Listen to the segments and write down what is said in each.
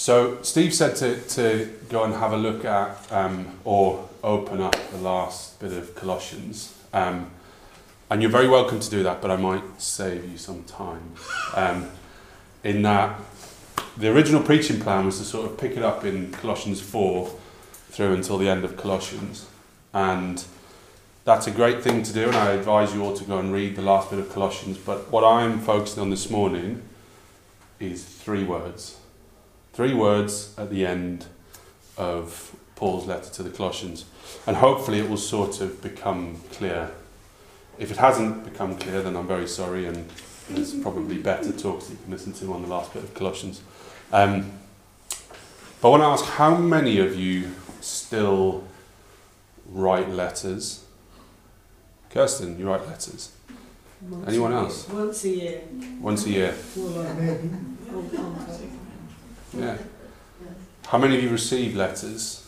So Steve said to, to go and have a look at um, or open up the last bit of Colossians. Um, and you're very welcome to do that, but I might save you some time. Um, in that, the original preaching plan was to sort of pick it up in Colossians 4 through until the end of Colossians. And that's a great thing to do, and I advise you all to go and read the last bit of Colossians. But what I'm focusing on this morning is three words. Three words at the end of Paul's letter to the Colossians. And hopefully it will sort of become clear. If it hasn't become clear, then I'm very sorry, and there's probably better talks that you can listen to on the last bit of Colossians. Um, but I want to ask how many of you still write letters? Kirsten, you write letters. Once Anyone else? Once a year. Once a year. Yeah. How many of you receive letters?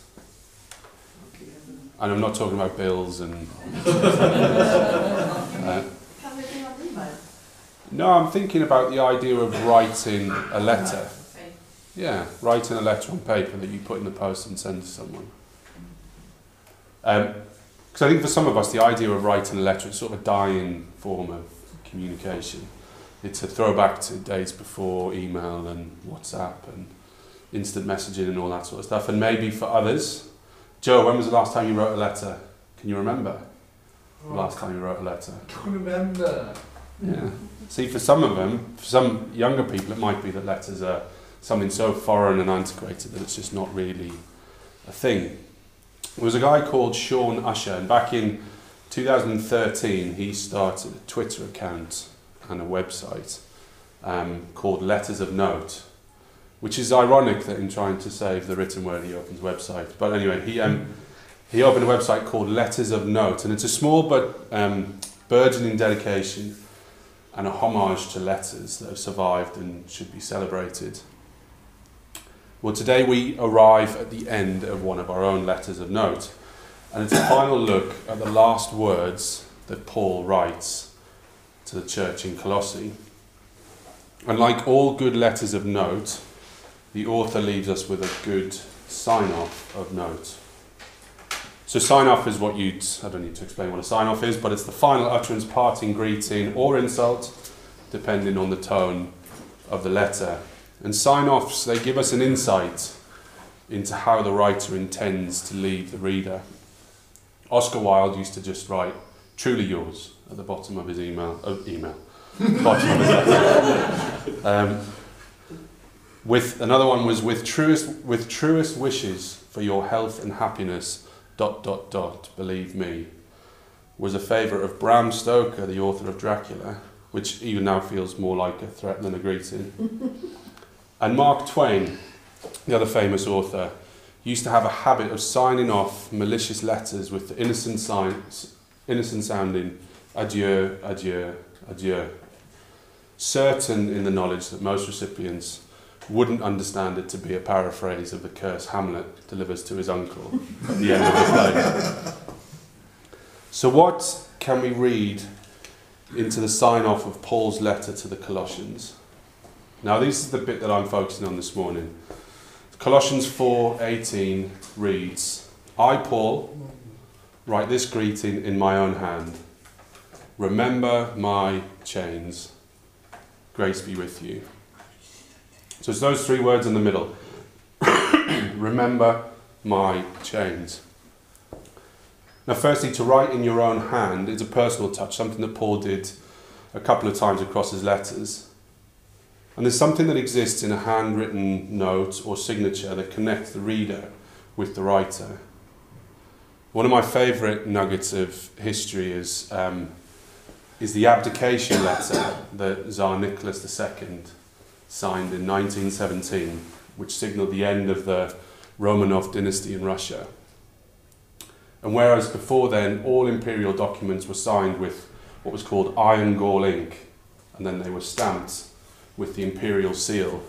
And I'm not talking about bills and. Uh, no, I'm thinking about the idea of writing a letter. Yeah, writing a letter on paper that you put in the post and send to someone. Because I think for some of us, the idea of writing a letter is sort of a dying form of communication. It's a throwback to days before email and WhatsApp and instant messaging and all that sort of stuff. And maybe for others, Joe, when was the last time you wrote a letter? Can you remember the last time you wrote a letter? can't remember. Yeah. See, for some of them, for some younger people, it might be that letters are something so foreign and antiquated that it's just not really a thing. There was a guy called Shaun Usher, and back in 2013, he started a Twitter account and a website um, called Letters of Note, which is ironic that in trying to save the written word, he opens a website. But anyway, he um, he opened a website called Letters of Note, and it's a small but um, burgeoning dedication and a homage to letters that have survived and should be celebrated. Well, today we arrive at the end of one of our own letters of note, and it's a final look at the last words that Paul writes to the church in Colossae. And like all good letters of note, the author leaves us with a good sign off of note. So, sign off is what you'd, I don't need to explain what a sign off is, but it's the final utterance, parting greeting, or insult, depending on the tone of the letter. And sign offs, they give us an insight into how the writer intends to leave the reader. Oscar Wilde used to just write, truly yours, at the bottom of his email. Oh, email. bottom of his. Um, with another one was with truest with truest wishes for your health and happiness dot dot dot believe me was a favourite of Bram Stoker the author of Dracula which even now feels more like a threat than a greeting and Mark Twain the other famous author used to have a habit of signing off malicious letters with the innocent signs innocent sounding adieu adieu adieu certain in the knowledge that most recipients wouldn't understand it to be a paraphrase of the curse Hamlet delivers to his uncle at the end of his life. So, what can we read into the sign off of Paul's letter to the Colossians? Now, this is the bit that I'm focusing on this morning. Colossians 4:18 reads, "I Paul write this greeting in my own hand. Remember my chains. Grace be with you." So it's those three words in the middle. Remember my chains. Now, firstly, to write in your own hand is a personal touch, something that Paul did a couple of times across his letters. And there's something that exists in a handwritten note or signature that connects the reader with the writer. One of my favourite nuggets of history is, um, is the abdication letter that Tsar Nicholas II signed in 1917, which signalled the end of the Romanov dynasty in Russia. And whereas before then all imperial documents were signed with what was called iron gall ink, and then they were stamped with the imperial seal,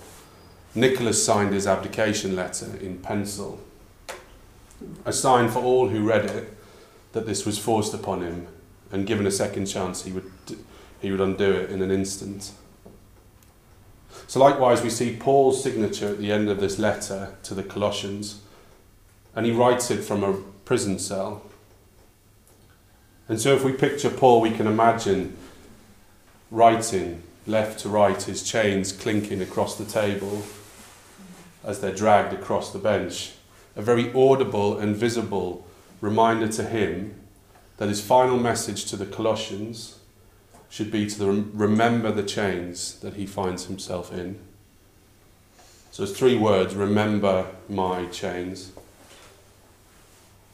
Nicholas signed his abdication letter in pencil, a sign for all who read it that this was forced upon him, and given a second chance, he would, he would undo it in an instant. So, likewise, we see Paul's signature at the end of this letter to the Colossians, and he writes it from a prison cell. And so, if we picture Paul, we can imagine writing left to right, his chains clinking across the table as they're dragged across the bench. A very audible and visible reminder to him that his final message to the Colossians should be to the, remember the chains that he finds himself in. So it's three words remember my chains.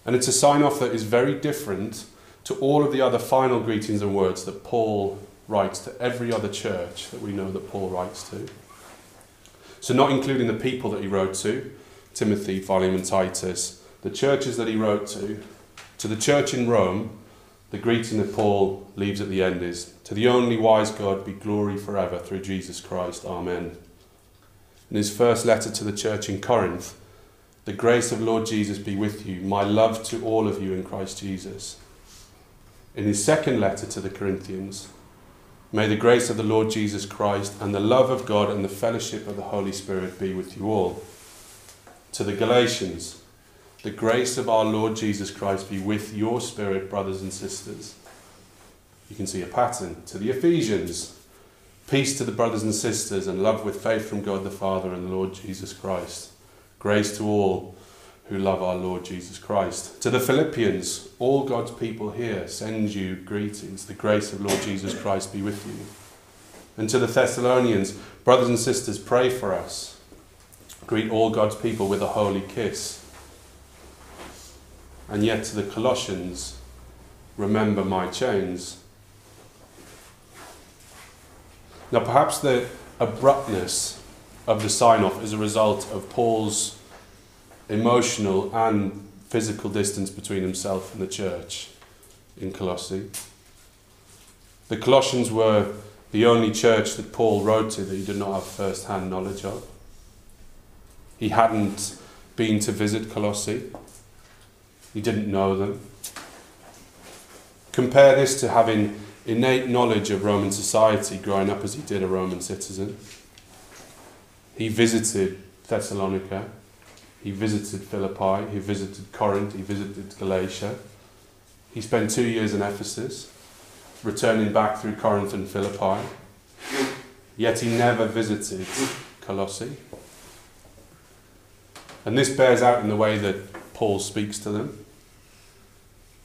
And it's a sign off that is very different to all of the other final greetings and words that Paul writes to every other church that we know that Paul writes to. So, not including the people that he wrote to Timothy, Philemon, Titus, the churches that he wrote to, to the church in Rome, the greeting that Paul leaves at the end is To the only wise God be glory forever through Jesus Christ. Amen. In his first letter to the church in Corinth, the grace of Lord Jesus be with you, my love to all of you in Christ Jesus. In his second letter to the Corinthians, may the grace of the Lord Jesus Christ and the love of God and the fellowship of the Holy Spirit be with you all. To the Galatians, the grace of our Lord Jesus Christ be with your spirit, brothers and sisters. You can see a pattern. To the Ephesians, peace to the brothers and sisters, and love with faith from God the Father and the Lord Jesus Christ. Grace to all who love our Lord Jesus Christ. To the Philippians, all God's people here send you greetings. The grace of Lord Jesus Christ be with you. And to the Thessalonians, brothers and sisters, pray for us. Greet all God's people with a holy kiss. And yet to the Colossians, remember my chains. Now, perhaps the abruptness of the sign off is a result of Paul's emotional and physical distance between himself and the church in Colossae. The Colossians were the only church that Paul wrote to that he did not have first hand knowledge of. He hadn't been to visit Colossae. He didn't know them. Compare this to having innate knowledge of Roman society growing up as he did a Roman citizen. He visited Thessalonica, he visited Philippi, he visited Corinth, he visited Galatia. He spent two years in Ephesus, returning back through Corinth and Philippi. Yet he never visited Colossae. And this bears out in the way that Paul speaks to them.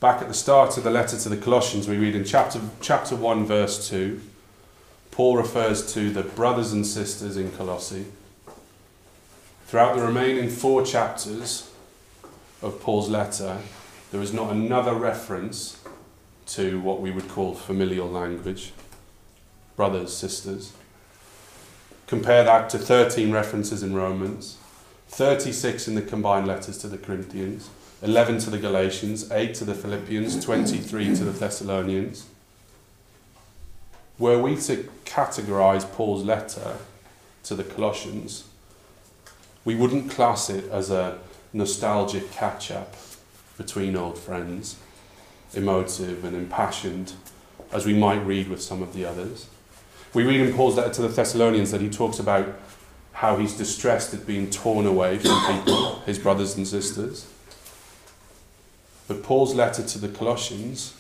Back at the start of the letter to the Colossians, we read in chapter, chapter 1, verse 2, Paul refers to the brothers and sisters in Colossae. Throughout the remaining four chapters of Paul's letter, there is not another reference to what we would call familial language brothers, sisters. Compare that to 13 references in Romans, 36 in the combined letters to the Corinthians, 11 to the Galatians, 8 to the Philippians, 23 to the Thessalonians. Were we to categorize Paul's letter to the Colossians, we wouldn't class it as a nostalgic catch up between old friends, emotive and impassioned, as we might read with some of the others. We read in Paul's letter to the Thessalonians that he talks about how he's distressed at being torn away from people, his brothers and sisters. But Paul's letter to the Colossians,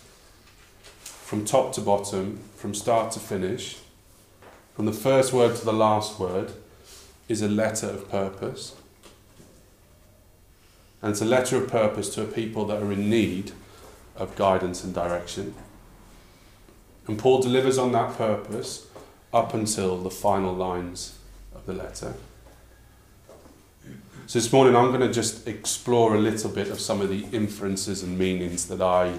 from top to bottom, from start to finish, from the first word to the last word, is a letter of purpose. And it's a letter of purpose to a people that are in need of guidance and direction. And Paul delivers on that purpose up until the final lines the letter. So this morning I'm going to just explore a little bit of some of the inferences and meanings that I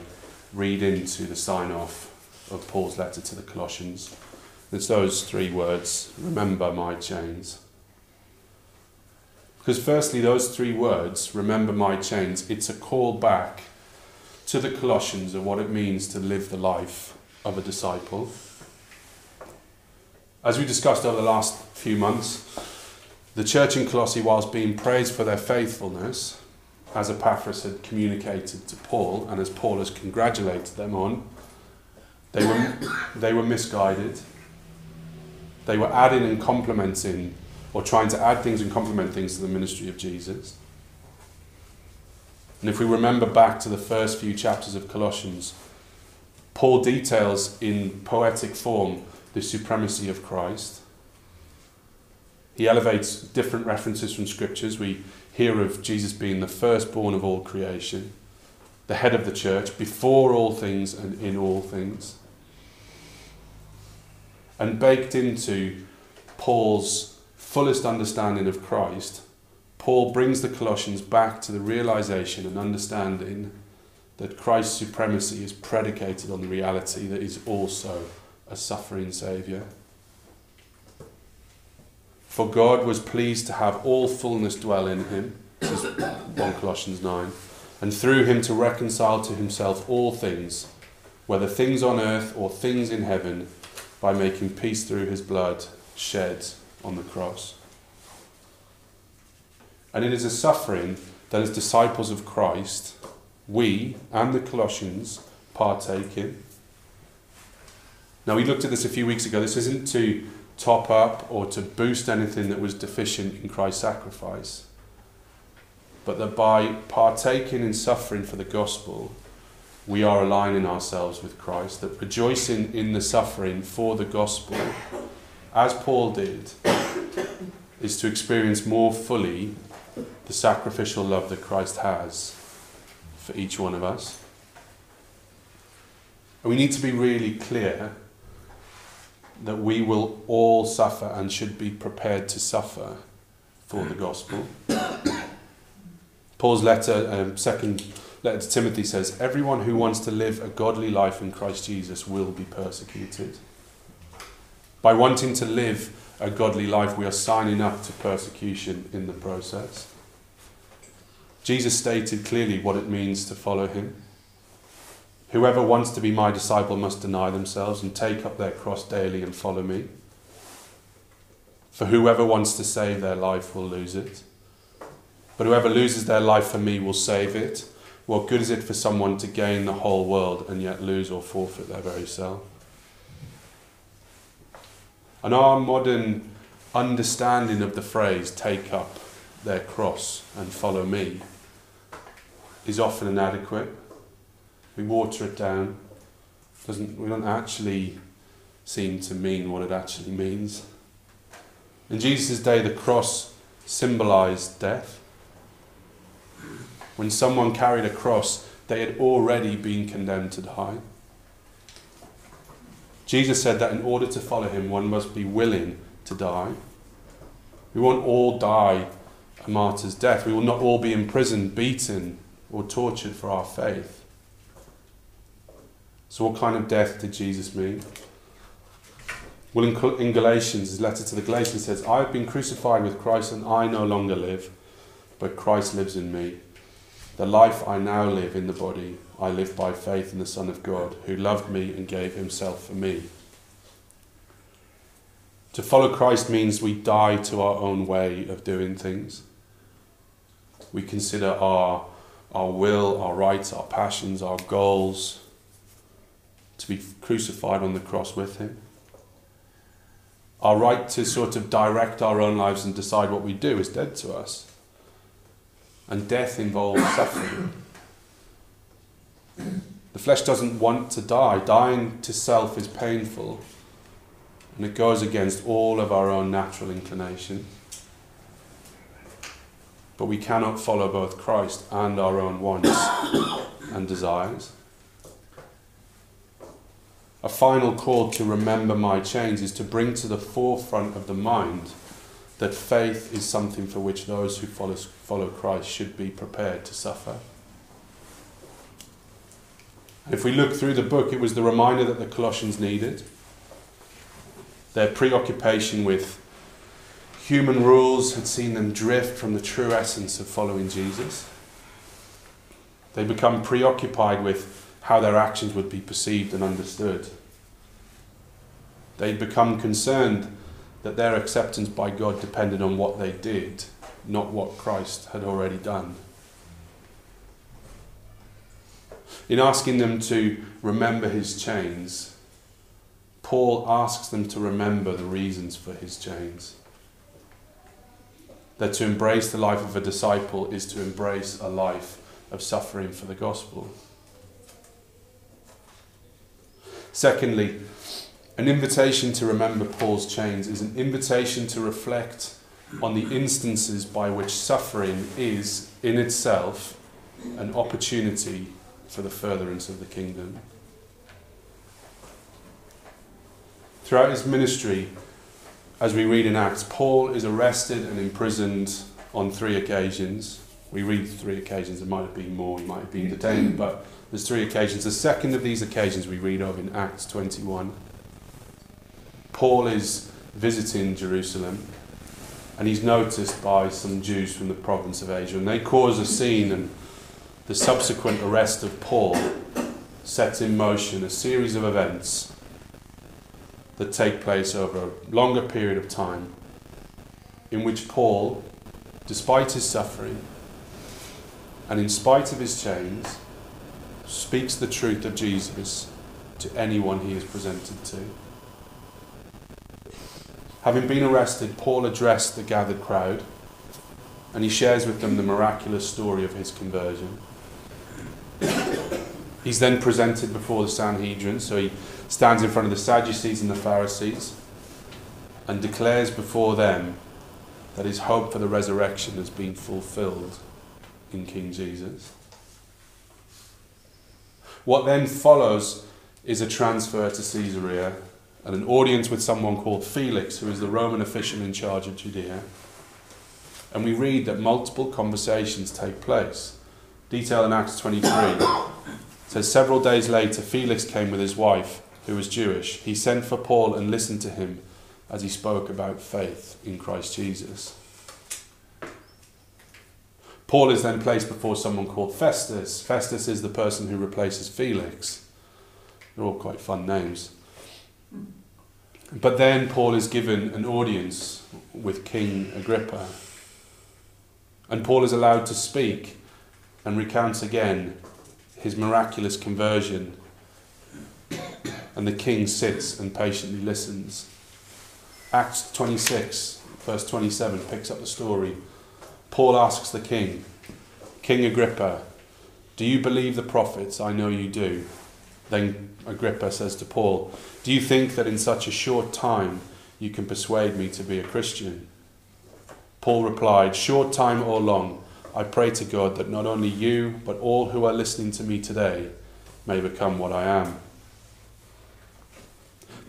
read into the sign off of Paul's letter to the Colossians. It's those three words remember my chains. Because, firstly, those three words, remember my chains, it's a call back to the Colossians of what it means to live the life of a disciple. As we discussed over the last few months, the church in Colossae, whilst being praised for their faithfulness, as Epaphras had communicated to Paul, and as Paul has congratulated them on, they were, they were misguided. They were adding and complementing, or trying to add things and complement things to the ministry of Jesus. And if we remember back to the first few chapters of Colossians, Paul details in poetic form the supremacy of Christ. He elevates different references from scriptures. We hear of Jesus being the firstborn of all creation, the head of the church, before all things and in all things. And baked into Paul's fullest understanding of Christ, Paul brings the Colossians back to the realization and understanding that Christ's supremacy is predicated on the reality that is also a suffering Saviour. For God was pleased to have all fullness dwell in him, says 1 Colossians 9, and through him to reconcile to himself all things, whether things on earth or things in heaven, by making peace through his blood shed on the cross. And it is a suffering that as disciples of Christ, we and the Colossians partake in. Now, we looked at this a few weeks ago. This isn't to top up or to boost anything that was deficient in Christ's sacrifice, but that by partaking in suffering for the gospel, we are aligning ourselves with Christ, that rejoicing in the suffering for the gospel, as Paul did, is to experience more fully the sacrificial love that Christ has for each one of us. And we need to be really clear that we will all suffer and should be prepared to suffer for the gospel. Paul's letter, um, second letter to Timothy says, Everyone who wants to live a godly life in Christ Jesus will be persecuted. By wanting to live a godly life, we are signing up to persecution in the process. Jesus stated clearly what it means to follow him. Whoever wants to be my disciple must deny themselves and take up their cross daily and follow me. For whoever wants to save their life will lose it. But whoever loses their life for me will save it. What good is it for someone to gain the whole world and yet lose or forfeit their very self? And our modern understanding of the phrase, take up their cross and follow me, is often inadequate. We water it down. Doesn't, we don't actually seem to mean what it actually means. In Jesus' day, the cross symbolized death. When someone carried a cross, they had already been condemned to die. Jesus said that in order to follow him, one must be willing to die. We won't all die a martyr's death. We will not all be imprisoned, beaten, or tortured for our faith. So, what kind of death did Jesus mean? Well, in, Galatians, his letter to the Galatians says, I have been crucified with Christ, and I no longer live, but Christ lives in me. The life I now live in the body, I live by faith in the Son of God, who loved me and gave himself for me. To follow Christ means we die to our own way of doing things. We consider our, our will, our rights, our passions, our goals to be crucified on the cross with Him. Our right to sort of direct our own lives and decide what we do is dead to us. And death involves suffering. The flesh doesn't want to die. Dying to self is painful. And it goes against all of our own natural inclination. But we cannot follow both Christ and our own wants and desires. A final call to remember my chains is to bring to the forefront of the mind that faith is something for which those who follow, follow Christ should be prepared to suffer. If we look through the book, it was the reminder that the Colossians needed. Their preoccupation with human rules had seen them drift from the true essence of following Jesus. They become preoccupied with how their actions would be perceived and understood. They'd become concerned that their acceptance by God depended on what they did, not what Christ had already done. In asking them to remember his chains, Paul asks them to remember the reasons for his chains. That to embrace the life of a disciple is to embrace a life of suffering for the gospel. Secondly, an invitation to remember Paul's chains is an invitation to reflect on the instances by which suffering is, in itself, an opportunity for the furtherance of the kingdom. Throughout his ministry, as we read in Acts, Paul is arrested and imprisoned on three occasions. We read three occasions, there might have been more, he might have been detained, but there's three occasions. The second of these occasions we read of in Acts 21. Paul is visiting Jerusalem and he's noticed by some Jews from the province of Asia, and they cause a scene, and the subsequent arrest of Paul sets in motion a series of events that take place over a longer period of time, in which Paul, despite his suffering and in spite of his chains, speaks the truth of Jesus to anyone he is presented to. Having been arrested, Paul addressed the gathered crowd and he shares with them the miraculous story of his conversion. He's then presented before the Sanhedrin, so he stands in front of the Sadducees and the Pharisees and declares before them that his hope for the resurrection has been fulfilled in King Jesus. What then follows is a transfer to Caesarea and an audience with someone called Felix, who is the Roman official in charge of Judea. And we read that multiple conversations take place. Detail in Acts 23 says several days later, Felix came with his wife, who was Jewish. He sent for Paul and listened to him as he spoke about faith in Christ Jesus. Paul is then placed before someone called Festus. Festus is the person who replaces Felix. They're all quite fun names. But then Paul is given an audience with King Agrippa. And Paul is allowed to speak and recounts again his miraculous conversion. And the king sits and patiently listens. Acts 26, verse 27, picks up the story. Paul asks the king, King Agrippa, do you believe the prophets? I know you do. Then Agrippa says to Paul, Do you think that in such a short time you can persuade me to be a Christian? Paul replied, Short time or long, I pray to God that not only you, but all who are listening to me today may become what I am.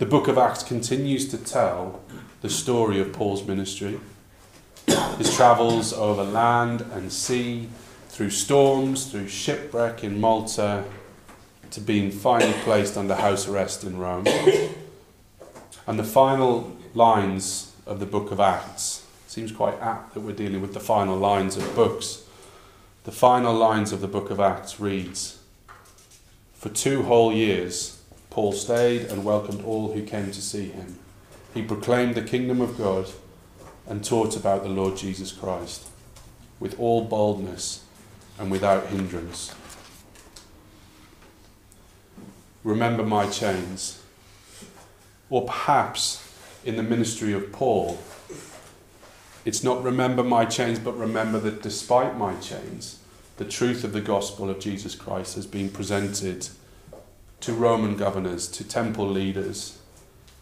The book of Acts continues to tell the story of Paul's ministry. His travels over land and sea, through storms, through shipwreck in Malta, to being finally placed under house arrest in Rome. And the final lines of the book of Acts seems quite apt that we're dealing with the final lines of books. The final lines of the book of Acts reads For two whole years, Paul stayed and welcomed all who came to see him. He proclaimed the kingdom of God and taught about the Lord Jesus Christ with all boldness and without hindrance. Remember my chains. Or perhaps in the ministry of Paul, it's not remember my chains, but remember that despite my chains, the truth of the gospel of Jesus Christ has been presented to Roman governors, to temple leaders,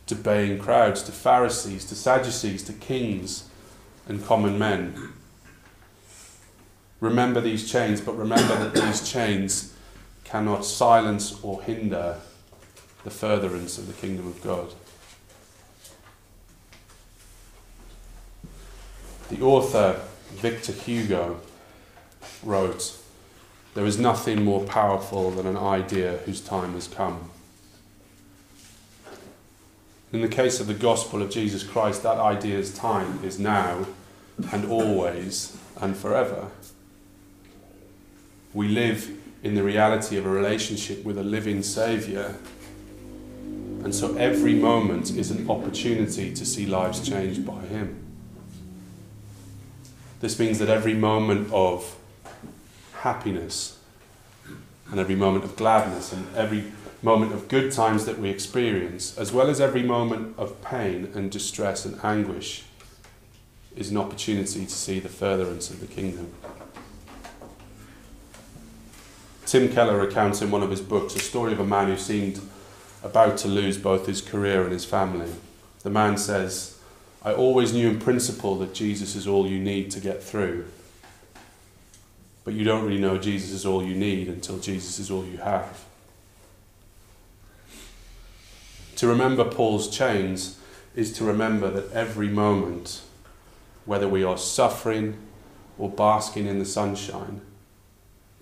to baying crowds, to Pharisees, to Sadducees, to kings and common men. Remember these chains, but remember that these chains cannot silence or hinder the furtherance of the kingdom of God. The author, Victor Hugo, wrote, There is nothing more powerful than an idea whose time has come. In the case of the gospel of Jesus Christ, that idea's time is now and always and forever. We live in the reality of a relationship with a living Saviour. And so every moment is an opportunity to see lives changed by Him. This means that every moment of happiness and every moment of gladness and every moment of good times that we experience, as well as every moment of pain and distress and anguish, is an opportunity to see the furtherance of the kingdom. Tim Keller recounts in one of his books a story of a man who seemed about to lose both his career and his family. The man says, I always knew in principle that Jesus is all you need to get through. But you don't really know Jesus is all you need until Jesus is all you have. To remember Paul's chains is to remember that every moment, whether we are suffering or basking in the sunshine,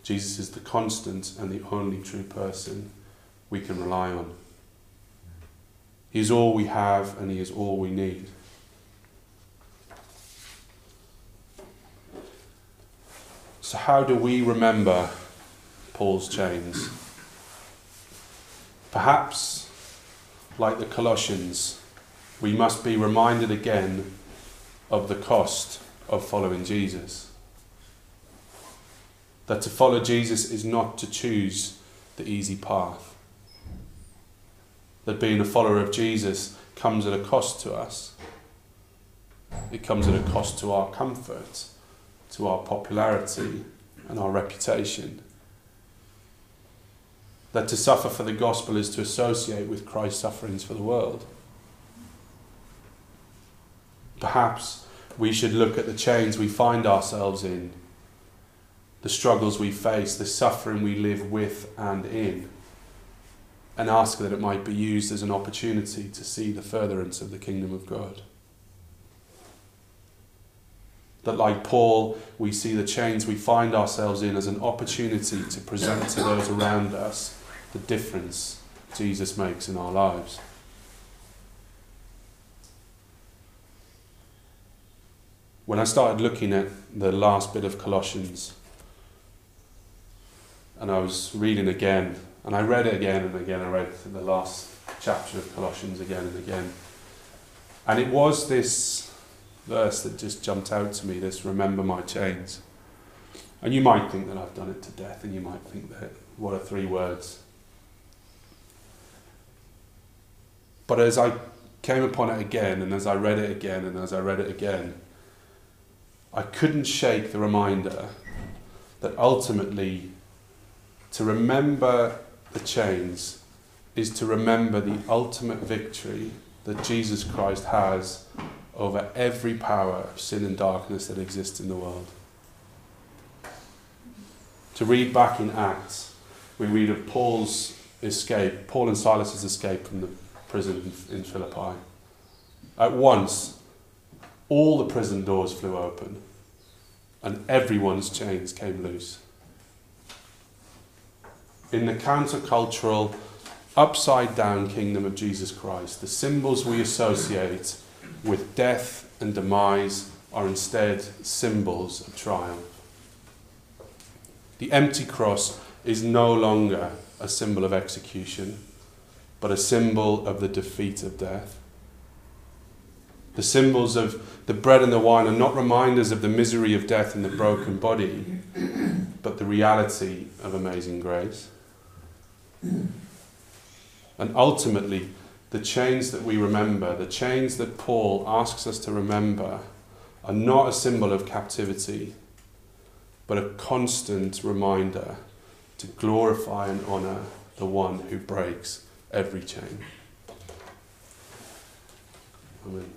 Jesus is the constant and the only true person we can rely on. He is all we have and He is all we need. So, how do we remember Paul's chains? Perhaps, like the Colossians, we must be reminded again of the cost of following Jesus. That to follow Jesus is not to choose the easy path. That being a follower of Jesus comes at a cost to us. It comes at a cost to our comfort, to our popularity, and our reputation. That to suffer for the gospel is to associate with Christ's sufferings for the world. Perhaps we should look at the chains we find ourselves in, the struggles we face, the suffering we live with and in, and ask that it might be used as an opportunity to see the furtherance of the kingdom of God. That, like Paul, we see the chains we find ourselves in as an opportunity to present to those around us the difference Jesus makes in our lives. When I started looking at the last bit of Colossians, and I was reading again, and I read it again and again, I read the last chapter of Colossians again and again. And it was this verse that just jumped out to me this remember my chains. And you might think that I've done it to death, and you might think that what are three words? But as I came upon it again, and as I read it again, and as I read it again, I couldn't shake the reminder that ultimately to remember the chains is to remember the ultimate victory that Jesus Christ has over every power of sin and darkness that exists in the world. To read back in Acts, we read of Paul's escape, Paul and Silas's escape from the prison in Philippi. At once, all the prison doors flew open and everyone's chains came loose. In the countercultural, upside down kingdom of Jesus Christ, the symbols we associate with death and demise are instead symbols of triumph. The empty cross is no longer a symbol of execution, but a symbol of the defeat of death. The symbols of the bread and the wine are not reminders of the misery of death and the broken body, but the reality of amazing grace. And ultimately, the chains that we remember, the chains that Paul asks us to remember, are not a symbol of captivity, but a constant reminder to glorify and honour the one who breaks every chain. Amen.